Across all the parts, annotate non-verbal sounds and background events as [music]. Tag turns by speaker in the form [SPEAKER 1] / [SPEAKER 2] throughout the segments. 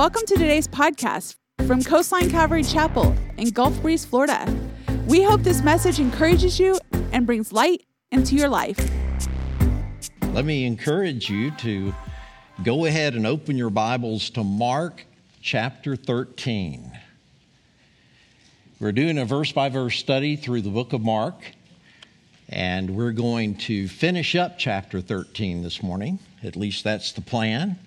[SPEAKER 1] Welcome to today's podcast from Coastline Calvary Chapel in Gulf Breeze, Florida. We hope this message encourages you and brings light into your life.
[SPEAKER 2] Let me encourage you to go ahead and open your Bibles to Mark chapter 13. We're doing a verse by verse study through the book of Mark, and we're going to finish up chapter 13 this morning. At least that's the plan.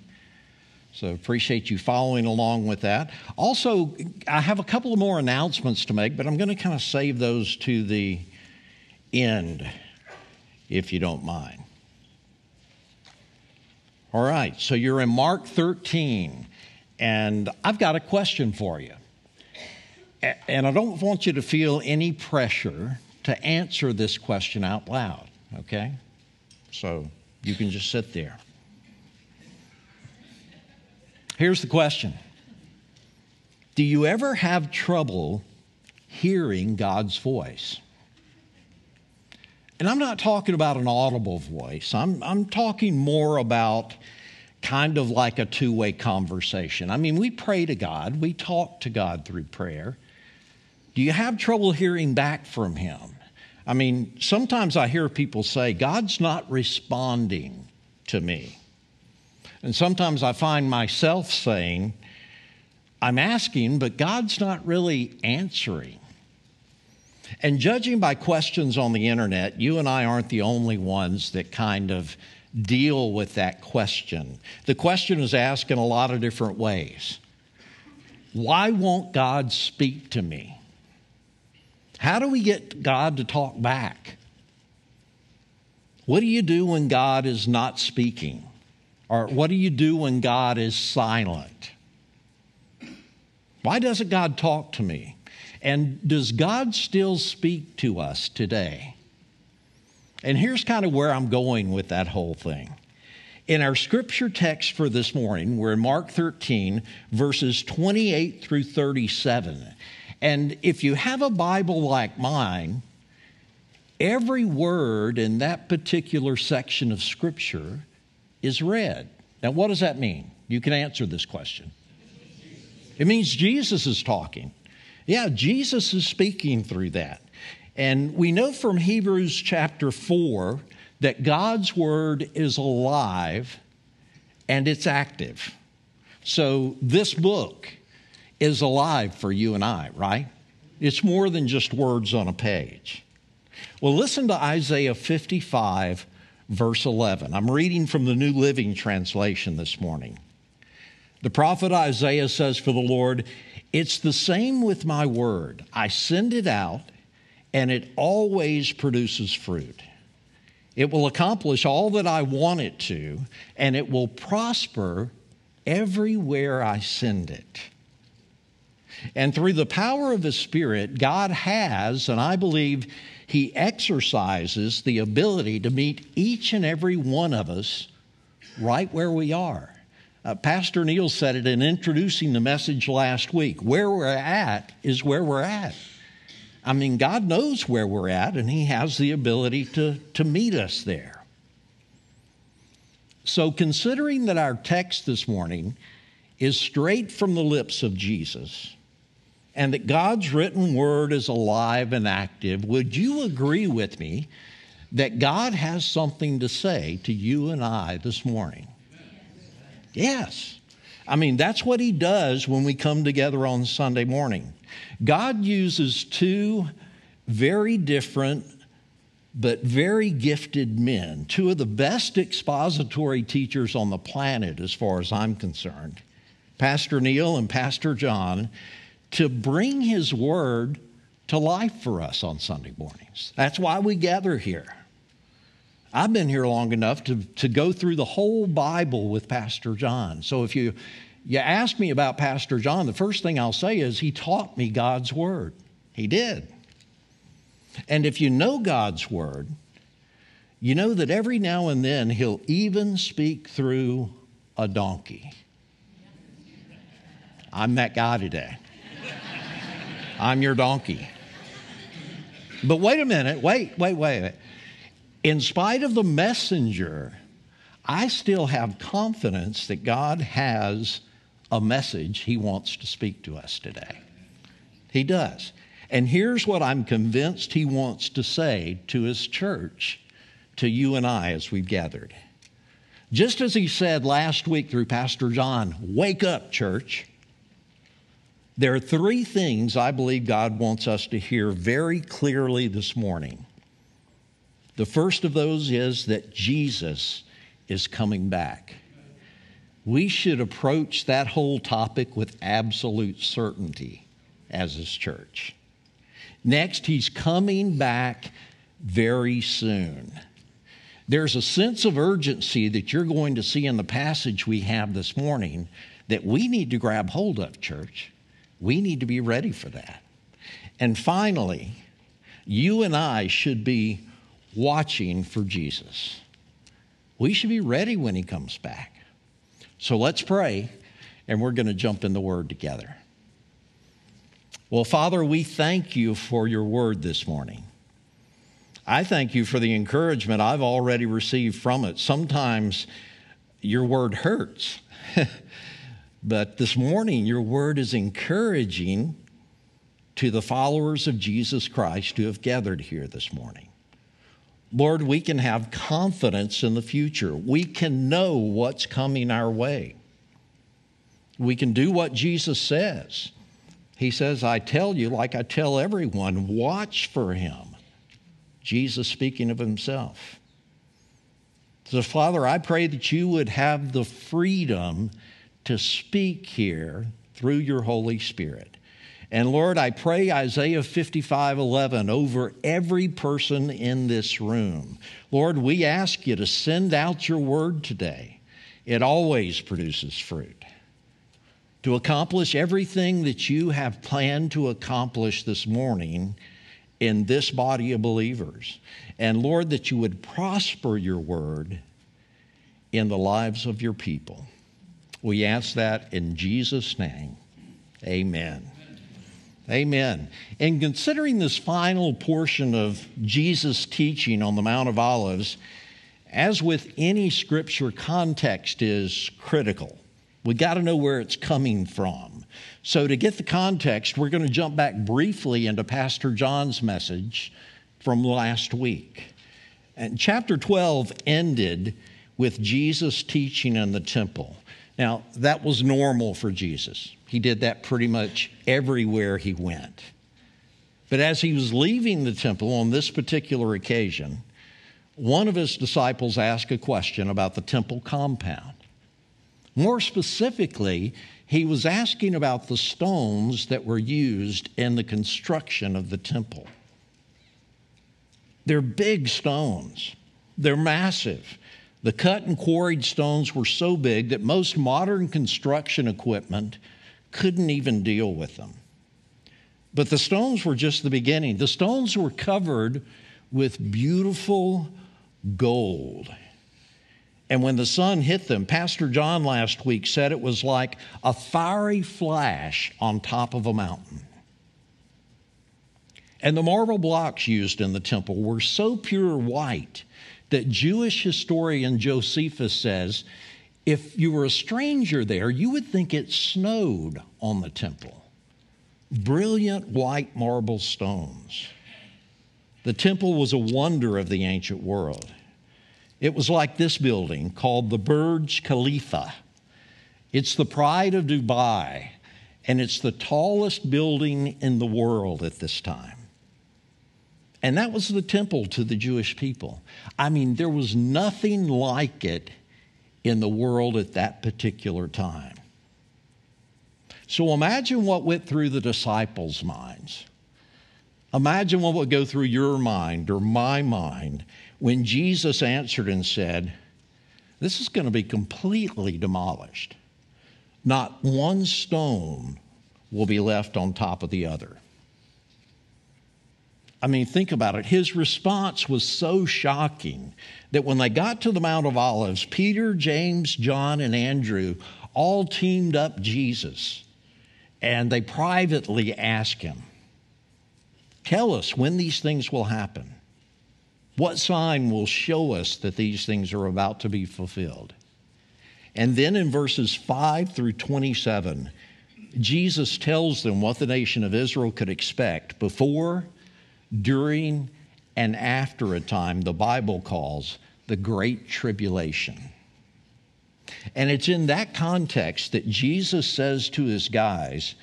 [SPEAKER 2] So appreciate you following along with that. Also, I have a couple of more announcements to make, but I'm going to kind of save those to the end, if you don't mind. All right, so you're in Mark 13, and I've got a question for you. And I don't want you to feel any pressure to answer this question out loud, okay? So you can just sit there. Here's the question Do you ever have trouble hearing God's voice? And I'm not talking about an audible voice, I'm, I'm talking more about kind of like a two way conversation. I mean, we pray to God, we talk to God through prayer. Do you have trouble hearing back from Him? I mean, sometimes I hear people say, God's not responding to me. And sometimes I find myself saying, I'm asking, but God's not really answering. And judging by questions on the internet, you and I aren't the only ones that kind of deal with that question. The question is asked in a lot of different ways. Why won't God speak to me? How do we get God to talk back? What do you do when God is not speaking? Or what do you do when God is silent? Why doesn't God talk to me? And does God still speak to us today? And here's kind of where I'm going with that whole thing. In our scripture text for this morning, we're in Mark 13, verses 28 through 37. And if you have a Bible like mine, every word in that particular section of scripture is read. Now, what does that mean? You can answer this question. It means Jesus is talking. Yeah, Jesus is speaking through that. And we know from Hebrews chapter 4 that God's word is alive and it's active. So this book is alive for you and I, right? It's more than just words on a page. Well, listen to Isaiah 55, verse 11. I'm reading from the New Living Translation this morning. The prophet Isaiah says for the Lord, It's the same with my word. I send it out, and it always produces fruit. It will accomplish all that I want it to, and it will prosper everywhere I send it. And through the power of His Spirit, God has, and I believe he exercises the ability to meet each and every one of us right where we are. Uh, Pastor Neil said it in introducing the message last week. Where we're at is where we're at. I mean, God knows where we're at, and He has the ability to, to meet us there. So, considering that our text this morning is straight from the lips of Jesus, and that God's written word is alive and active, would you agree with me that God has something to say to you and I this morning? Yes. I mean, that's what He does when we come together on Sunday morning. God uses two very different but very gifted men, two of the best expository teachers on the planet, as far as I'm concerned, Pastor Neil and Pastor John to bring His Word to life for us on Sunday mornings. That's why we gather here. I've been here long enough to, to go through the whole Bible with Pastor John. So if you, you ask me about Pastor John, the first thing I'll say is he taught me God's Word. He did. And if you know God's Word, you know that every now and then he'll even speak through a donkey. I'm that guy today. I'm your donkey. But wait a minute, wait, wait, wait. In spite of the messenger, I still have confidence that God has a message he wants to speak to us today. He does. And here's what I'm convinced he wants to say to his church, to you and I as we've gathered. Just as he said last week through Pastor John, wake up, church. There are three things I believe God wants us to hear very clearly this morning. The first of those is that Jesus is coming back. We should approach that whole topic with absolute certainty as his church. Next, he's coming back very soon. There's a sense of urgency that you're going to see in the passage we have this morning that we need to grab hold of, church. We need to be ready for that. And finally, you and I should be watching for Jesus. We should be ready when he comes back. So let's pray, and we're going to jump in the word together. Well, Father, we thank you for your word this morning. I thank you for the encouragement I've already received from it. Sometimes your word hurts, [laughs] but this morning your word is encouraging to the followers of Jesus Christ who have gathered here this morning. Lord, we can have confidence in the future. We can know what's coming our way. We can do what Jesus says. He says, I tell you, like I tell everyone, watch for him. Jesus speaking of himself. So, Father, I pray that you would have the freedom to speak here through your Holy Spirit. And Lord, I pray Isaiah 55 11 over every person in this room. Lord, we ask you to send out your word today. It always produces fruit. To accomplish everything that you have planned to accomplish this morning in this body of believers. And Lord, that you would prosper your word in the lives of your people. We ask that in Jesus' name. Amen. Amen. In considering this final portion of Jesus' teaching on the Mount of Olives, as with any scripture, context is critical. We got to know where it's coming from. So, to get the context, we're going to jump back briefly into Pastor John's message from last week. And chapter 12 ended with Jesus teaching in the temple. Now, that was normal for Jesus. He did that pretty much everywhere he went. But as he was leaving the temple on this particular occasion, one of his disciples asked a question about the temple compound. More specifically, he was asking about the stones that were used in the construction of the temple. They're big stones, they're massive. The cut and quarried stones were so big that most modern construction equipment couldn't even deal with them. But the stones were just the beginning. The stones were covered with beautiful gold. And when the sun hit them, Pastor John last week said it was like a fiery flash on top of a mountain. And the marble blocks used in the temple were so pure white that Jewish historian Josephus says if you were a stranger there, you would think it snowed on the temple. Brilliant white marble stones. The temple was a wonder of the ancient world. It was like this building called the Burj Khalifa. It's the pride of Dubai, and it's the tallest building in the world at this time. And that was the temple to the Jewish people. I mean, there was nothing like it in the world at that particular time. So imagine what went through the disciples' minds. Imagine what would go through your mind or my mind when Jesus answered and said, This is going to be completely demolished. Not one stone will be left on top of the other. I mean, think about it. His response was so shocking that when they got to the Mount of Olives, Peter, James, John, and Andrew all teamed up Jesus and they privately asked him, Tell us when these things will happen. What sign will show us that these things are about to be fulfilled? And then in verses 5 through 27, Jesus tells them what the nation of Israel could expect before, during, and after a time the Bible calls the Great Tribulation. And it's in that context that Jesus says to his guys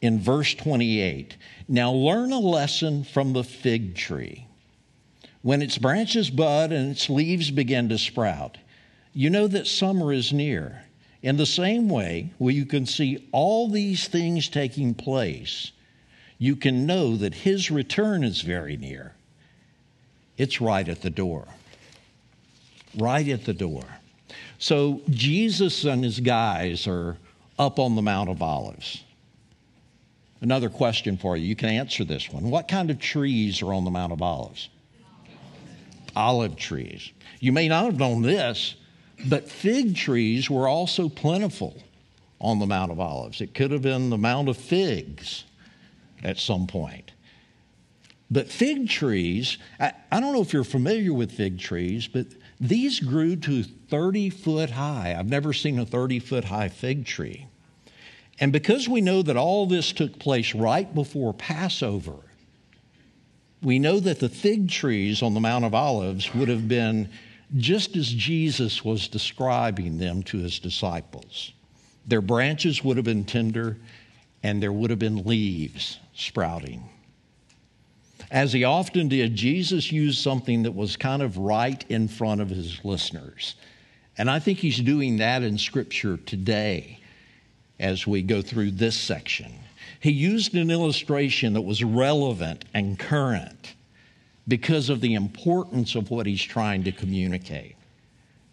[SPEAKER 2] in verse 28 Now learn a lesson from the fig tree. When its branches bud and its leaves begin to sprout, you know that summer is near. In the same way, where you can see all these things taking place, you can know that his return is very near. It's right at the door. Right at the door. So Jesus and his guys are up on the Mount of Olives. Another question for you. You can answer this one. What kind of trees are on the Mount of Olives? Olive trees. You may not have known this, but fig trees were also plentiful on the Mount of Olives. It could have been the Mount of Figs at some point. But fig trees, I, I, don't know if you're familiar with fig trees, but these grew to 30 foot high. I've never seen a 30 foot high fig tree. And because we know that all this took place right before Passover, we know that the fig trees on the Mount of Olives would have been just as Jesus was describing them to his disciples. Their branches would have been tender, and there would have been leaves sprouting. As he often did, Jesus used something that was kind of right in front of his listeners. And I think he's doing that in Scripture today as we go through this section. He used an illustration that was relevant and current because of the importance of what he's trying to communicate.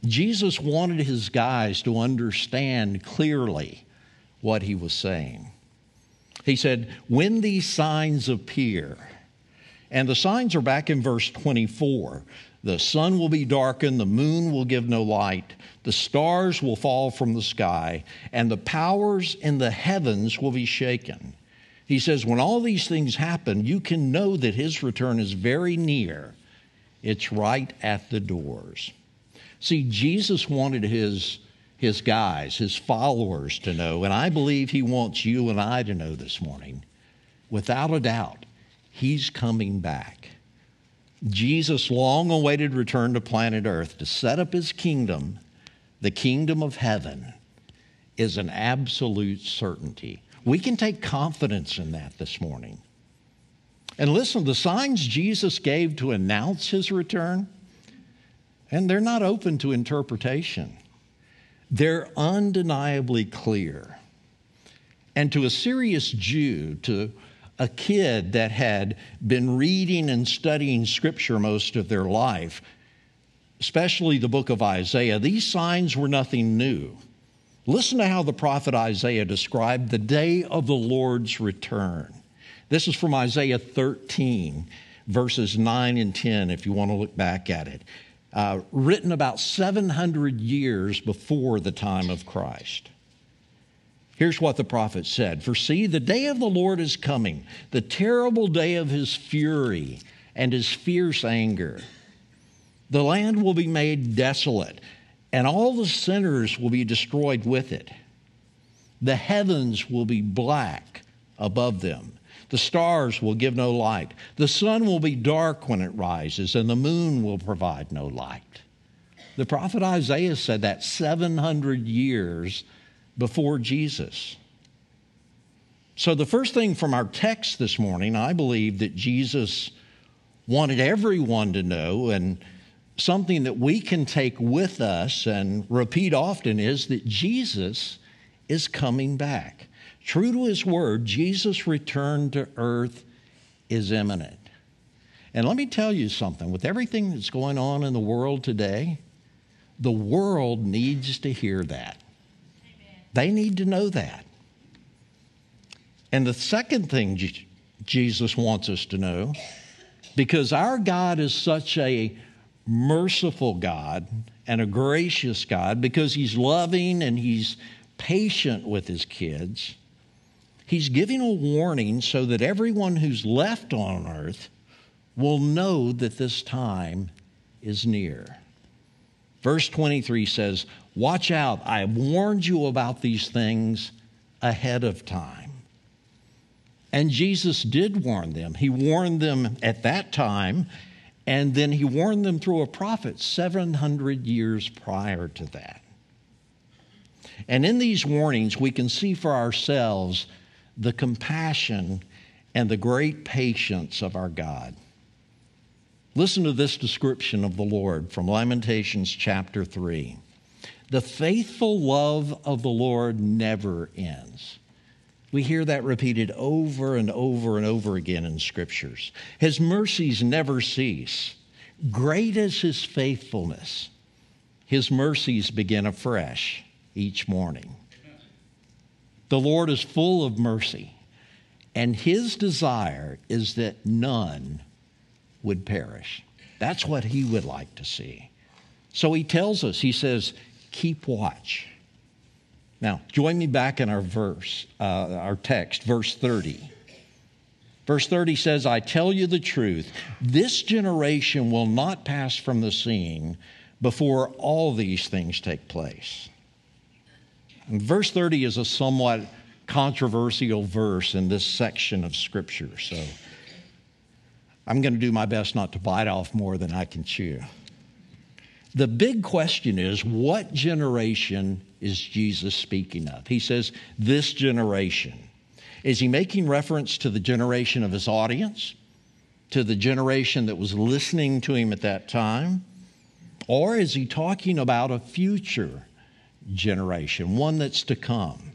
[SPEAKER 2] Jesus wanted his guys to understand clearly what he was saying. He said, When these signs appear, and the signs are back in verse 24 the sun will be darkened, the moon will give no light, the stars will fall from the sky, and the powers in the heavens will be shaken. He says, when all these things happen, you can know that his return is very near. It's right at the doors. See, Jesus wanted his, his guys, his followers to know, and I believe he wants you and I to know this morning, without a doubt, he's coming back. Jesus' long awaited return to planet Earth to set up his kingdom, the kingdom of heaven, is an absolute certainty. We can take confidence in that this morning. And listen, the signs Jesus gave to announce his return, and they're not open to interpretation. They're undeniably clear. And to a serious Jew, to a kid that had been reading and studying Scripture most of their life, especially the book of Isaiah, these signs were nothing new. Listen to how the prophet Isaiah described the day of the Lord's return. This is from Isaiah 13, verses 9 and 10, if you want to look back at it. Uh, written about 700 years before the time of Christ. Here's what the prophet said For see, the day of the Lord is coming, the terrible day of his fury and his fierce anger. The land will be made desolate and all the sinners will be destroyed with it. The heavens will be black above them. The stars will give no light. The sun will be dark when it rises, and the moon will provide no light. The prophet Isaiah said that 700 years before Jesus. So, the first thing from our text this morning, I believe that Jesus wanted everyone to know, and something that we can take with us and repeat often is that Jesus is coming back. True to his word, Jesus' return to earth is imminent. And let me tell you something with everything that's going on in the world today, the world needs to hear that. Amen. They need to know that. And the second thing Jesus wants us to know, because our God is such a merciful God and a gracious God because He's loving and He's patient with His kids. He's giving a warning so that everyone who's left on earth will know that this time is near. Verse 23 says, Watch out, I have warned you about these things ahead of time. And Jesus did warn them. He warned them at that time, and then he warned them through a prophet 700 years prior to that. And in these warnings, we can see for ourselves the compassion and the great patience of our God. Listen to this description of the Lord from Lamentations chapter 3. The faithful love of the Lord never ends. We hear that repeated over and over and over again in scriptures. His mercies never cease. Great is his faithfulness. His mercies begin afresh each morning. The Lord is full of mercy, and his desire is that none would perish. That's what he would like to see. So he tells us, he says, keep watch. Now, join me back in our verse, uh, our text, verse 30. Verse 30 says, I tell you the truth, this generation will not pass from the scene before all these things take place. Verse 30 is a somewhat controversial verse in this section of Scripture, so I'm going to do my best not to bite off more than I can chew. The big question is what generation is Jesus speaking of? He says, This generation. Is he making reference to the generation of his audience, to the generation that was listening to him at that time? Or is he talking about a future generation, one that's to come?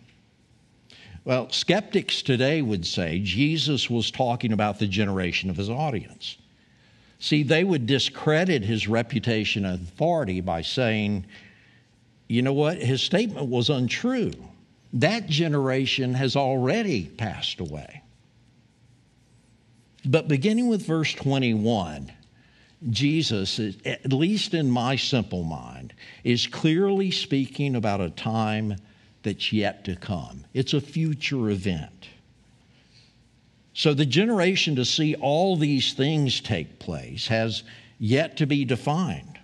[SPEAKER 2] Well, skeptics today would say Jesus was talking about the generation of his audience. See, they would discredit his reputation and authority by saying, you know what? His statement was untrue. That generation has already passed away. But beginning with verse 21, Jesus, at least in my simple mind, is clearly speaking about a time that's yet to come. It's a future event. So the generation to see all these things take place has yet to be defined.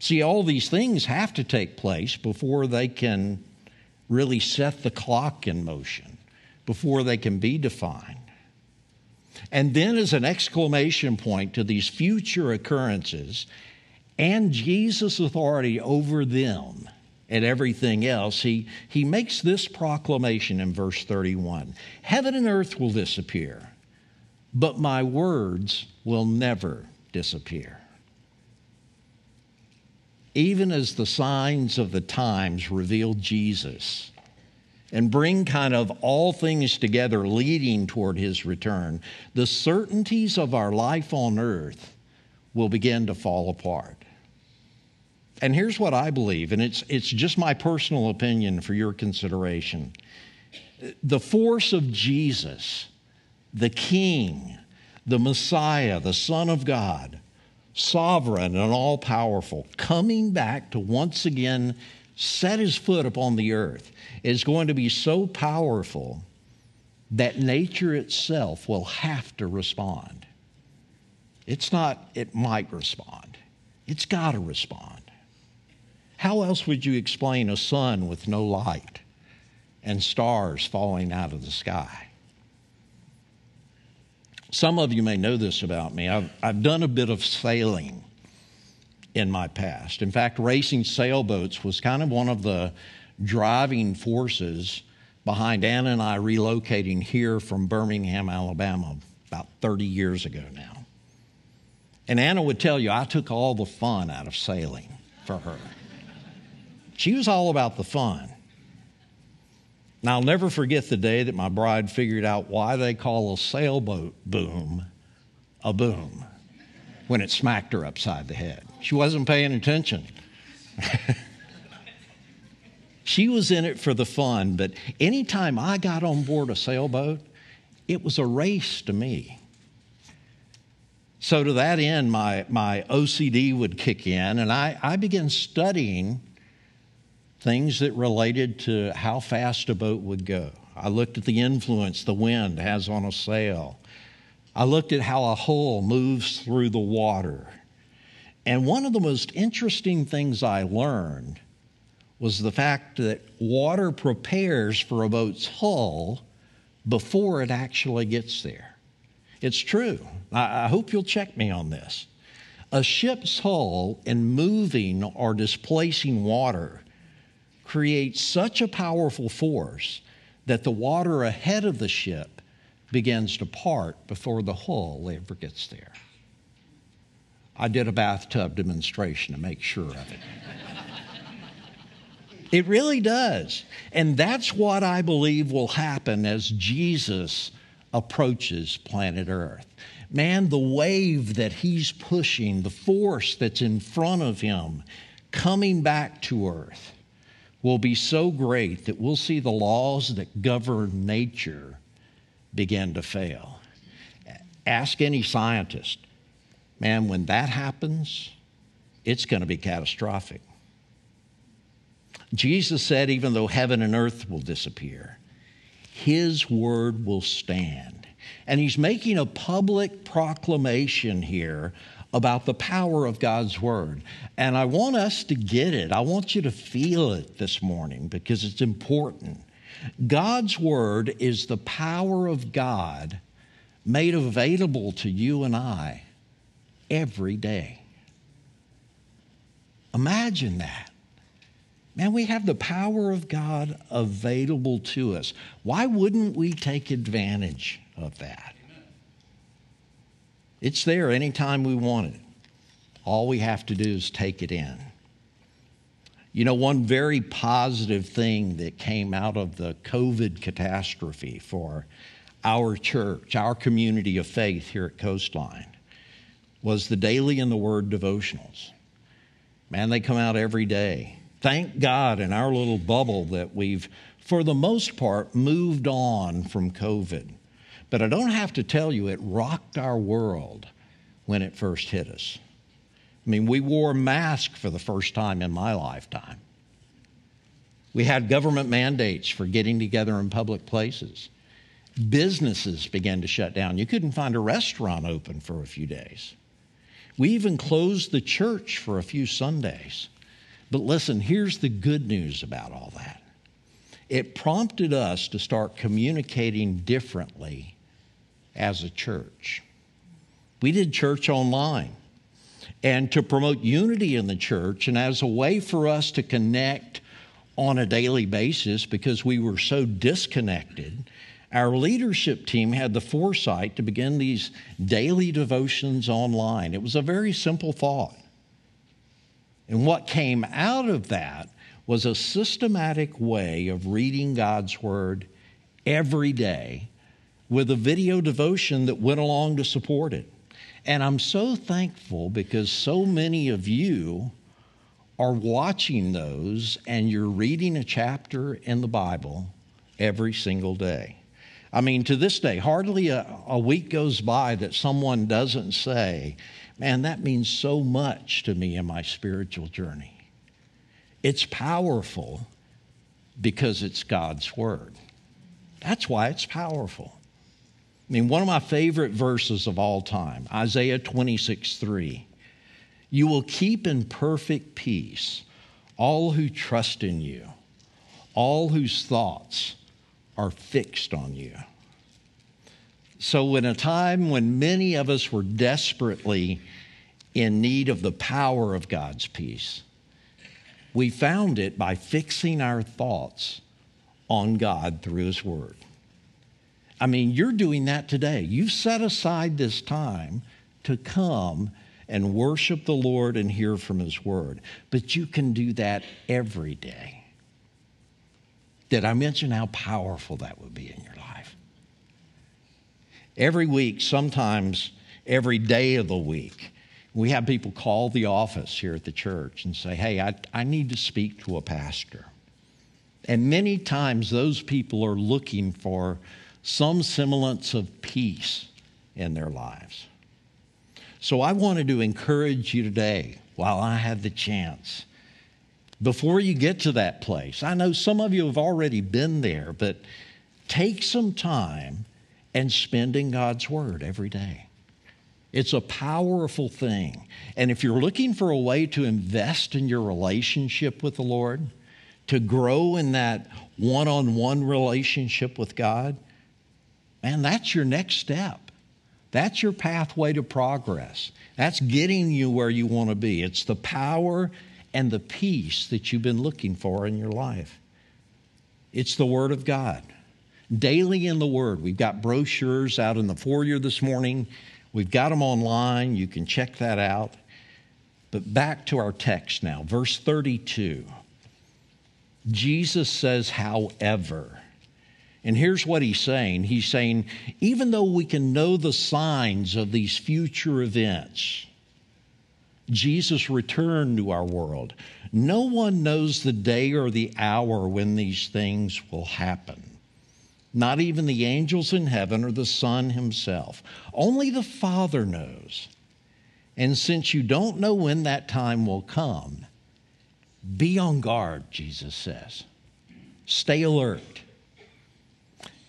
[SPEAKER 2] See, all these things have to take place before they can really set the clock in motion, before they can be defined. And then, as an exclamation point to these future occurrences and Jesus' authority over them and everything else, he, he makes this proclamation in verse 31 Heaven and earth will disappear, but my words will never disappear. Even as the signs of the times reveal Jesus and bring kind of all things together leading toward his return, the certainties of our life on earth will begin to fall apart. And here's what I believe, and it's, it's just my personal opinion for your consideration. The force of Jesus, the King, the Messiah, the Son of God, sovereign and all powerful, coming back to once again set his foot upon the earth, is going to be so powerful that nature itself will have to respond. It's not, it might respond, it's got to respond. How else would you explain a sun with no light and stars falling out of the sky? Some of you may know this about me. I've, I've done a bit of sailing in my past. In fact, racing sailboats was kind of one of the driving forces behind Anna and I relocating here from Birmingham, Alabama, about 30 years ago now. And Anna would tell you, I took all the fun out of sailing for her. She was all about the fun. And I'll never forget the day that my bride figured out why they call a sailboat boom a boom when it smacked her upside the head. She wasn't paying attention. [laughs] she was in it for the fun, but anytime I got on board a sailboat, it was a race to me. So, to that end, my, my OCD would kick in, and I, I began studying things that related to how fast a boat would go. I looked at the influence the wind has on a sail. I looked at how a hull moves through the water. And one of the most interesting things I learned was the fact that water prepares for a boat's hull before it actually gets there. It's true. I, I hope you'll check me on this. A ship's hull in moving or displacing water creates such a powerful force that the water ahead of the ship begins to part before the hull ever gets there. I did a bathtub demonstration to make sure of it. it really does. And that's what I believe will happen as Jesus approaches planet Earth. Man, the wave that he's pushing, the force that's in front of him coming back to Earth, will be so great that we'll see the laws that govern nature begin to fail. Ask any scientist Man, when that happens, it's going to be catastrophic. Jesus said, even though heaven and earth will disappear, his word will stand. And he's making a public proclamation here about the power of God's word. And I want us to get it. I want you to feel it this morning because it's important. God's word is the power of God made available to you and I every day. Imagine that. Man, we have the power of God available to us. Why wouldn't we take advantage of that? It's there anytime we want it. All we have to do is take it in. You know, one very positive thing that came out of the COVID catastrophe for our church, our community of faith here at Coastline, was the Daily in the Word devotionals. Man, they come out every day. Thank God in our little bubble that we've, for the most part, moved on from COVID. But I don't have to tell you, it rocked our world when it first hit us. I mean, we wore masks for the first time in my lifetime. We had government mandates for getting together in public places. Businesses began to shut down. You couldn't find a restaurant open for a few days. We even closed the church for a few Sundays. But listen, here's the good news about all that it prompted us to start communicating differently as a church. We did church online and to promote unity in the church and as a way for us to connect on a daily basis because we were so disconnected our leadership team had the foresight to begin these daily devotions online. It was a very simple thought. And what came out of that was a systematic way of reading God's Word every day with a video devotion that went along to support it. And I'm so thankful because so many of you are watching those and you're reading a chapter in the Bible every single day. I mean, to this day, hardly a, a week goes by that someone doesn't say, Man, that means so much to me in my spiritual journey. It's powerful because it's God's Word. That's why it's powerful. I mean, one of my favorite verses of all time, Isaiah 26 3. You will keep in perfect peace all who trust in you, all whose thoughts are fixed on you. So, in a time when many of us were desperately in need of the power of God's peace, we found it by fixing our thoughts on God through His Word. I mean, you're doing that today. You've set aside this time to come and worship the Lord and hear from His Word. But you can do that every day. Did I mention how powerful that would be in your life? Every week, sometimes every day of the week, we have people call the office here at the church and say, Hey, I, I need to speak to a pastor. And many times those people are looking for some semblance of peace in their lives. So I wanted to encourage you today while I have the chance before you get to that place. I know some of you have already been there, but take some time and spend in God's Word every day. It's a powerful thing. And if you're looking for a way to invest in your relationship with the Lord, to grow in that one on one relationship with God, man, that's your next step. That's your pathway to progress. That's getting you where you want to be. It's the power and the peace that you've been looking for in your life. It's the Word of God. Daily in the Word. We've got brochures out in the foyer this morning. We've got them online. You can check that out. But back to our text now, verse 32. Jesus says, however. And here's what he's saying He's saying, even though we can know the signs of these future events, Jesus returned to our world. No one knows the day or the hour when these things will happen not even the angels in heaven or the Son himself. Only the Father knows. And since you don't know when that time will come, be on guard, Jesus says. Stay alert.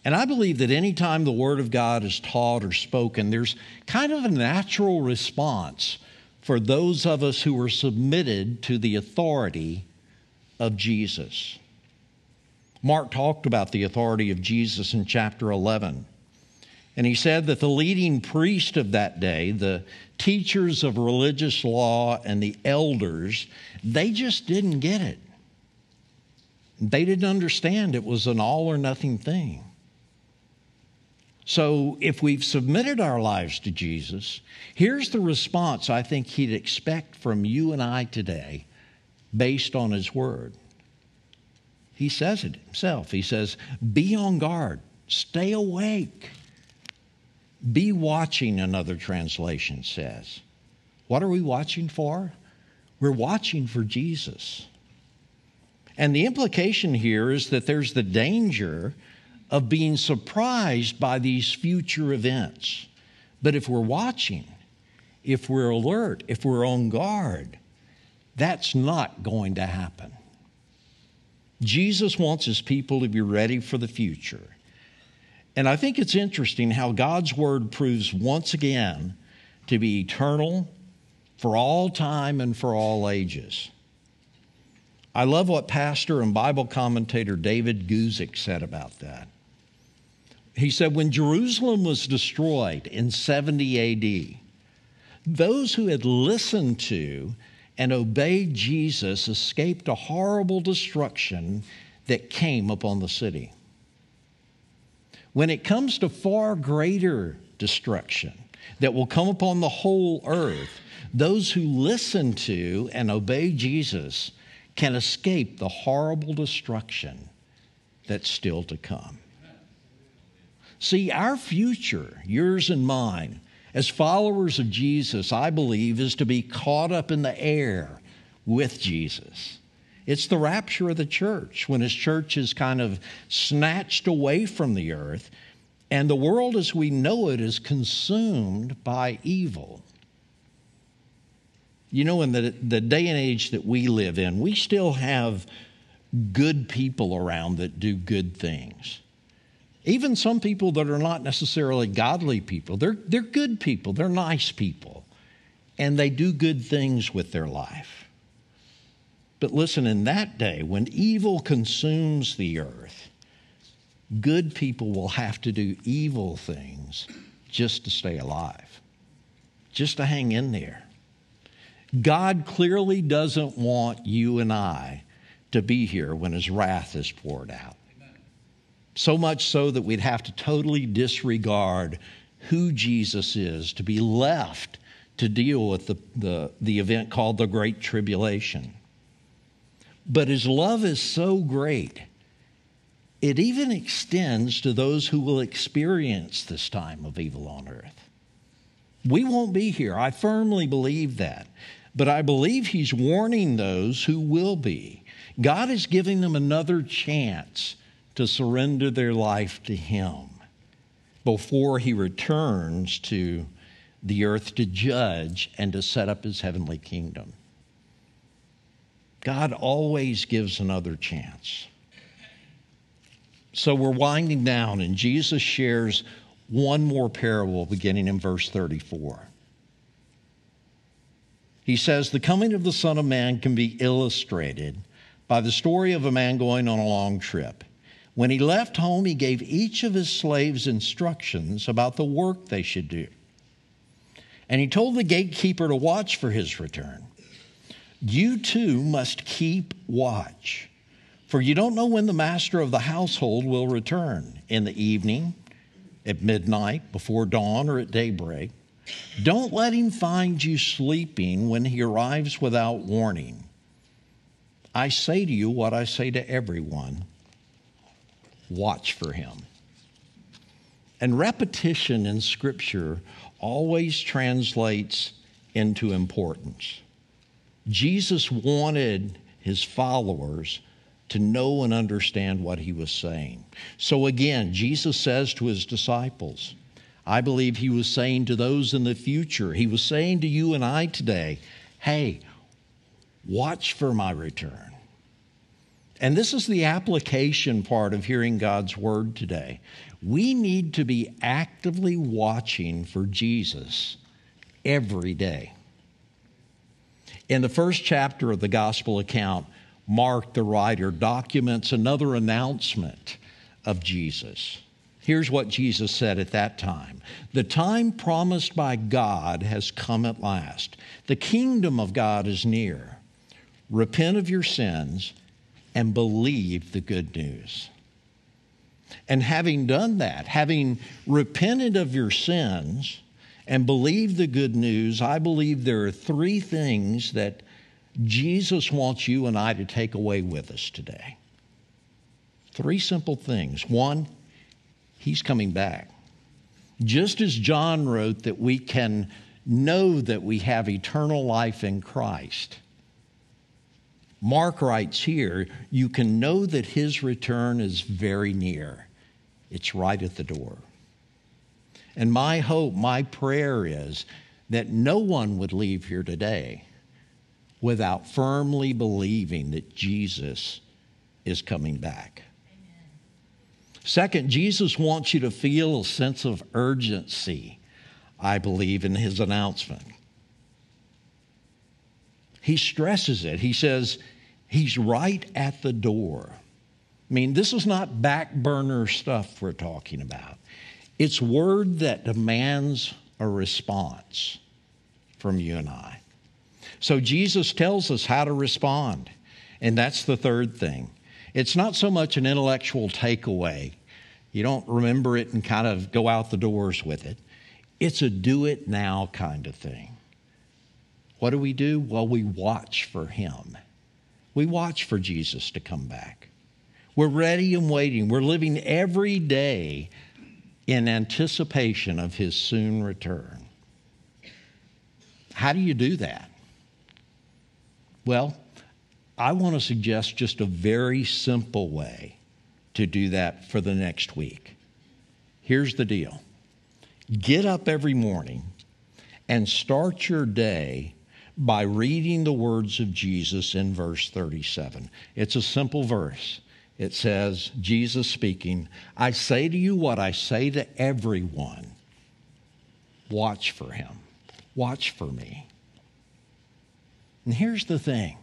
[SPEAKER 2] And I believe that anytime the Word of God is taught or spoken, there's kind of a natural response for those of us who are submitted to the authority of Jesus. Mark talked about the authority of Jesus in chapter 11. And he said that the leading priest of that day, the teachers of religious law, and the elders, they just didn't get it. They didn't understand it was an all or nothing thing. So, if we've submitted our lives to Jesus, here's the response I think He'd expect from you and I today based on His Word. He says it himself. He says, Be on guard, stay awake, be watching, another translation says. What are we watching for? We're watching for Jesus. And the implication here is that there's the danger of being surprised by these future events. But if we're watching, if we're alert, if we're on guard, that's not going to happen. Jesus wants his people to be ready for the future. And I think it's interesting how God's word proves once again to be eternal for all time and for all ages. I love what pastor and Bible commentator David Guzik said about that. He said, When Jerusalem was destroyed in 70 AD, those who had listened to and obeyed Jesus escaped a horrible destruction that came upon the city. When it comes to far greater destruction that will come upon the whole earth, those who listen to and obey Jesus can escape the horrible destruction that's still to come. See, our future, yours and mine, as followers of Jesus, I believe, is to be caught up in the air with Jesus. It's the rapture of the church when his church is kind of snatched away from the earth and the world as we know it is consumed by evil. You know, in the, the day and age that we live in, we still have good people around that do good things. Even some people that are not necessarily godly people, they're, they're good people, they're nice people, and they do good things with their life. But listen, in that day, when evil consumes the earth, good people will have to do evil things just to stay alive, just to hang in there. God clearly doesn't want you and I to be here when his wrath is poured out. So much so that we'd have to totally disregard who Jesus is to be left to deal with the, the, the event called the Great Tribulation. But his love is so great, it even extends to those who will experience this time of evil on earth. We won't be here. I firmly believe that. But I believe he's warning those who will be. God is giving them another chance to surrender their life to Him before He returns to the earth to judge and to set up His heavenly kingdom. God always gives another chance. So we're winding down, and Jesus shares one more parable beginning in verse 34. He says, The coming of the Son of Man can be illustrated by the story of a man going on a long trip. When he left home, he gave each of his slaves instructions about the work they should do. And he told the gatekeeper to watch for his return. You too must keep watch, for you don't know when the master of the household will return in the evening, at midnight, before dawn, or at daybreak. Don't let him find you sleeping when he arrives without warning. I say to you what I say to everyone watch for him. And repetition in Scripture always translates into importance. Jesus wanted his followers to know and understand what he was saying. So again, Jesus says to his disciples, I believe he was saying to those in the future, he was saying to you and I today, hey, watch for my return. And this is the application part of hearing God's word today. We need to be actively watching for Jesus every day. In the first chapter of the gospel account, Mark, the writer, documents another announcement of Jesus. Here's what Jesus said at that time The time promised by God has come at last. The kingdom of God is near. Repent of your sins and believe the good news. And having done that, having repented of your sins and believed the good news, I believe there are three things that Jesus wants you and I to take away with us today. Three simple things. One, He's coming back. Just as John wrote that we can know that we have eternal life in Christ, Mark writes here, you can know that his return is very near. It's right at the door. And my hope, my prayer is that no one would leave here today without firmly believing that Jesus is coming back. Second, Jesus wants you to feel a sense of urgency, I believe, in his announcement. He stresses it. He says, He's right at the door. I mean, this is not back burner stuff we're talking about. It's word that demands a response from you and I. So Jesus tells us how to respond. And that's the third thing. It's not so much an intellectual takeaway. You don't remember it and kind of go out the doors with it. It's a do it now kind of thing. What do we do? Well, we watch for him. We watch for Jesus to come back. We're ready and waiting. We're living every day in anticipation of his soon return. How do you do that? Well, I want to suggest just a very simple way to do that for the next week. Here's the deal get up every morning and start your day by reading the words of Jesus in verse 37. It's a simple verse. It says, Jesus speaking, I say to you what I say to everyone watch for him, watch for me. And here's the thing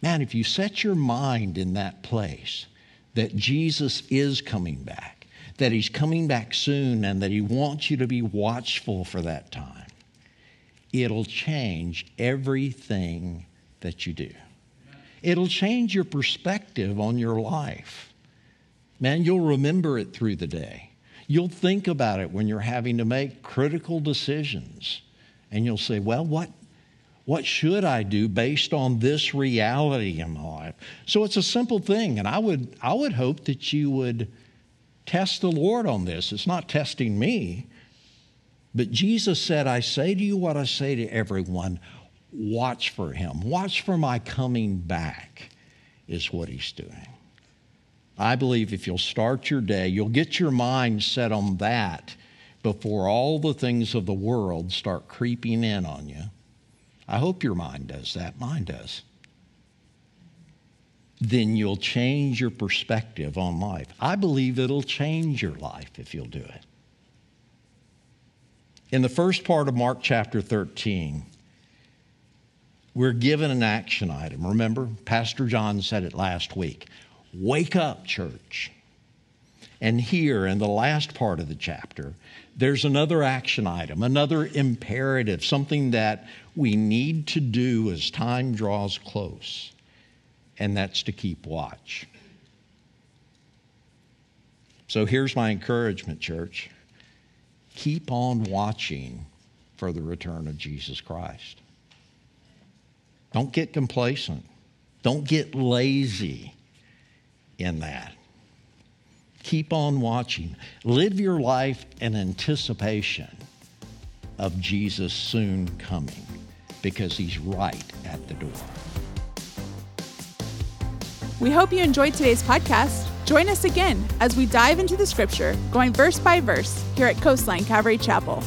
[SPEAKER 2] man, if you set your mind in that place that Jesus is coming back, that he's coming back soon, and that he wants you to be watchful for that time, it'll change everything that you do. It'll change your perspective on your life. Man, you'll remember it through the day. You'll think about it when you're having to make critical decisions. And you'll say, well, what, what should I do based on this reality in my life? So it's a simple thing. And I would, I would hope that you would test the Lord on this. It's not testing me. But Jesus said, I say to you what I say to everyone watch for him. Watch for my coming back, is what he's doing. I believe if you'll start your day, you'll get your mind set on that before all the things of the world start creeping in on you. I hope your mind does that. Mine does. Then you'll change your perspective on life. I believe it'll change your life if you'll do it. In the first part of Mark chapter 13, we're given an action item. Remember, Pastor John said it last week Wake up, church. And here in the last part of the chapter, there's another action item, another imperative, something that we need to do as time draws close, and that's to keep watch. So here's my encouragement, church keep on watching for the return of Jesus Christ. Don't get complacent, don't get lazy in that. Keep on watching. Live your life in anticipation of Jesus soon coming because he's right at the door.
[SPEAKER 1] We hope you enjoyed today's podcast. Join us again as we dive into the scripture, going verse by verse, here at Coastline Calvary Chapel.